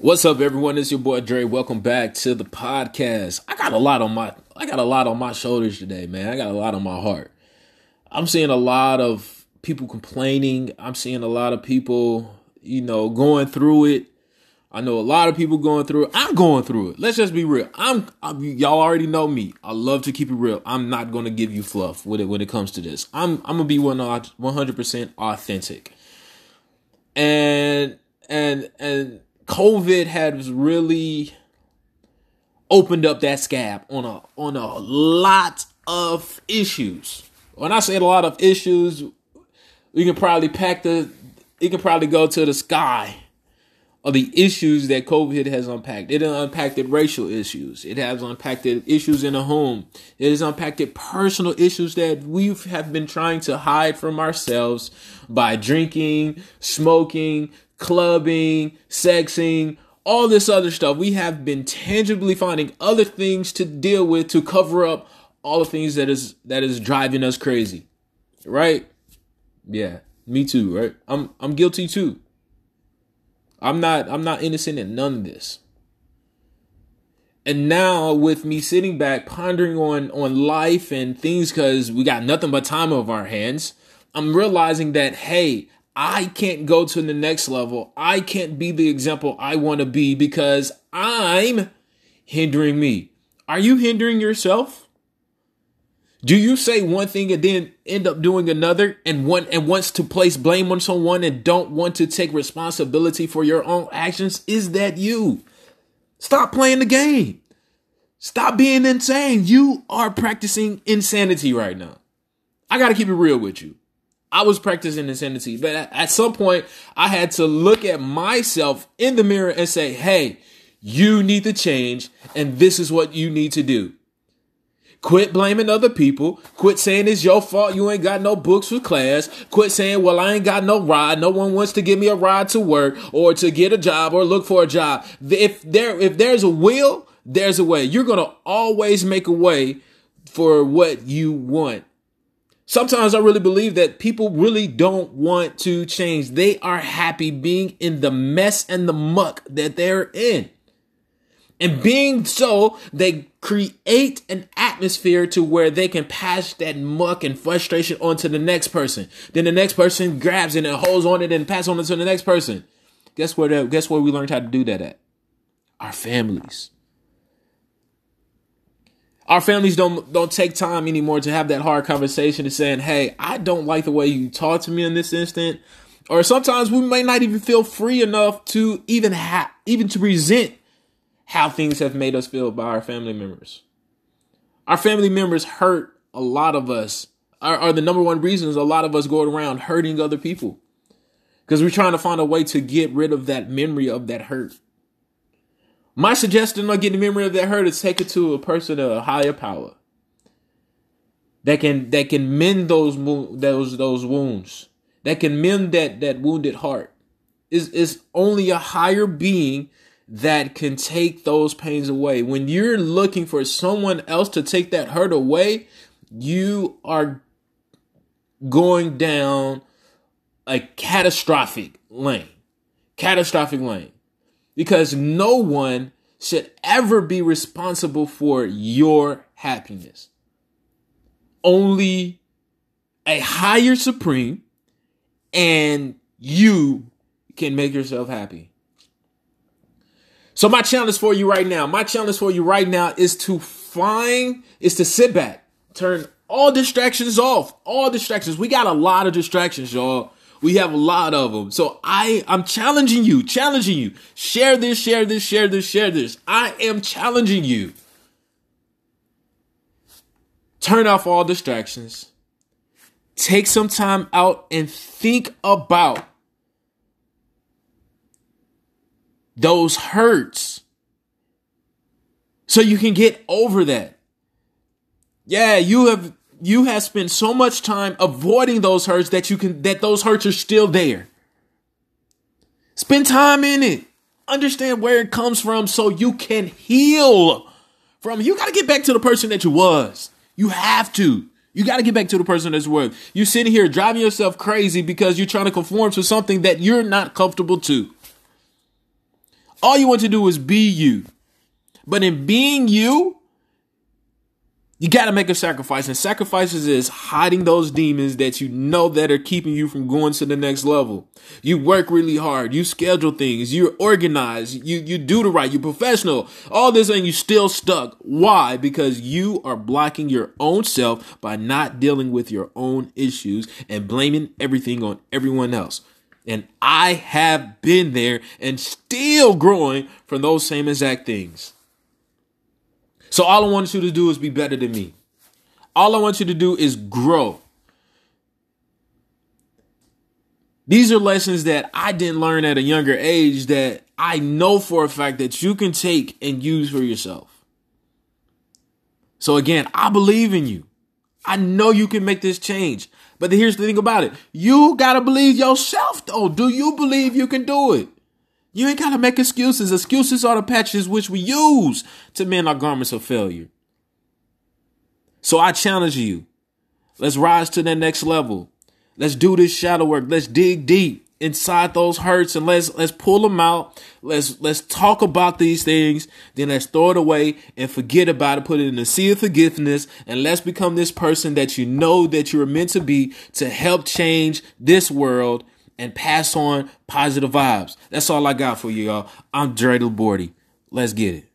What's up, everyone? It's your boy Dre. Welcome back to the podcast. I got a lot on my I got a lot on my shoulders today, man. I got a lot on my heart. I'm seeing a lot of people complaining. I'm seeing a lot of people, you know, going through it. I know a lot of people going through it. I'm going through it. Let's just be real. I'm, I'm y'all already know me. I love to keep it real. I'm not going to give you fluff with it when it comes to this. I'm I'm to be 100% authentic. And and and COVID has really opened up that scab on a on a lot of issues. When I say a lot of issues, we can probably pack the it can probably go to the sky of the issues that COVID has unpacked. It has unpacked racial issues. It has unpacked issues in the home. It has unpacked personal issues that we have been trying to hide from ourselves by drinking, smoking, clubbing, sexing, all this other stuff. We have been tangibly finding other things to deal with to cover up all the things that is that is driving us crazy. Right? Yeah, me too, right? I'm I'm guilty too. I'm not I'm not innocent in none of this. And now with me sitting back pondering on on life and things cuz we got nothing but time of our hands, I'm realizing that hey, I can't go to the next level. I can't be the example I want to be because I'm hindering me. Are you hindering yourself? Do you say one thing and then end up doing another and want and wants to place blame on someone and don't want to take responsibility for your own actions? Is that you? Stop playing the game. Stop being insane. You are practicing insanity right now. I got to keep it real with you. I was practicing insanity, but at some point I had to look at myself in the mirror and say, Hey, you need to change and this is what you need to do. Quit blaming other people. Quit saying it's your fault. You ain't got no books for class. Quit saying, well, I ain't got no ride. No one wants to give me a ride to work or to get a job or look for a job. If there, if there's a will, there's a way. You're going to always make a way for what you want. Sometimes I really believe that people really don't want to change. They are happy being in the mess and the muck that they're in. And being so, they create an atmosphere to where they can pass that muck and frustration onto the next person. Then the next person grabs it and holds on it and pass on it to the next person. Guess where? Guess where we learned how to do that at? Our families. Our families don't don't take time anymore to have that hard conversation to saying, "Hey, I don't like the way you talk to me in this instant." Or sometimes we may not even feel free enough to even have even to resent how things have made us feel by our family members. Our family members hurt a lot of us. Are, are the number one reasons a lot of us go around hurting other people because we're trying to find a way to get rid of that memory of that hurt. My suggestion on getting the memory of that hurt is take it to a person of a higher power that can that can mend those those those wounds, that can mend that that wounded heart. Is is only a higher being that can take those pains away. When you're looking for someone else to take that hurt away, you are going down a catastrophic lane. Catastrophic lane because no one should ever be responsible for your happiness. Only a higher supreme and you can make yourself happy. So my challenge for you right now, my challenge for you right now is to find, is to sit back, turn all distractions off, all distractions. We got a lot of distractions, y'all. We have a lot of them. So I, I'm challenging you, challenging you. Share this, share this, share this, share this. I am challenging you. Turn off all distractions. Take some time out and think about those hurts so you can get over that. Yeah, you have you have spent so much time avoiding those hurts that you can that those hurts are still there. Spend time in it. Understand where it comes from so you can heal from. You got to get back to the person that you was. You have to. You got to get back to the person that's worth. You sitting here driving yourself crazy because you're trying to conform to something that you're not comfortable to. All you want to do is be you. But in being you, you got to make a sacrifice. And sacrifices is hiding those demons that you know that are keeping you from going to the next level. You work really hard. You schedule things. You're organized. You you do the right. You're professional. All this and you still stuck. Why? Because you are blocking your own self by not dealing with your own issues and blaming everything on everyone else and i have been there and still growing from those same exact things so all I want you to do is be better than me. All I want you to do is grow. These are lessons that I didn't learn at a younger age that I know for a fact that you can take and use for yourself. So again, I believe in you. I know you can make this change. But here's the thing about it. You gotta believe yourself though. Do you believe you can do it? You ain't got to make excuses. Excuses are the patches which we use to mend our garments of failure. So I challenge you. Let's rise to that next level. Let's do this shadow work. Let's dig deep inside those hurts and let's let's pull them out. Let's let's talk about these things. Then let's throw it away and forget about it. Put it in the sea of forgiveness and let's become this person that you know that you're meant to be to help change this world and pass on positive vibes. That's all I got for you, y'all. I'm Dre Bordy. Let's get it.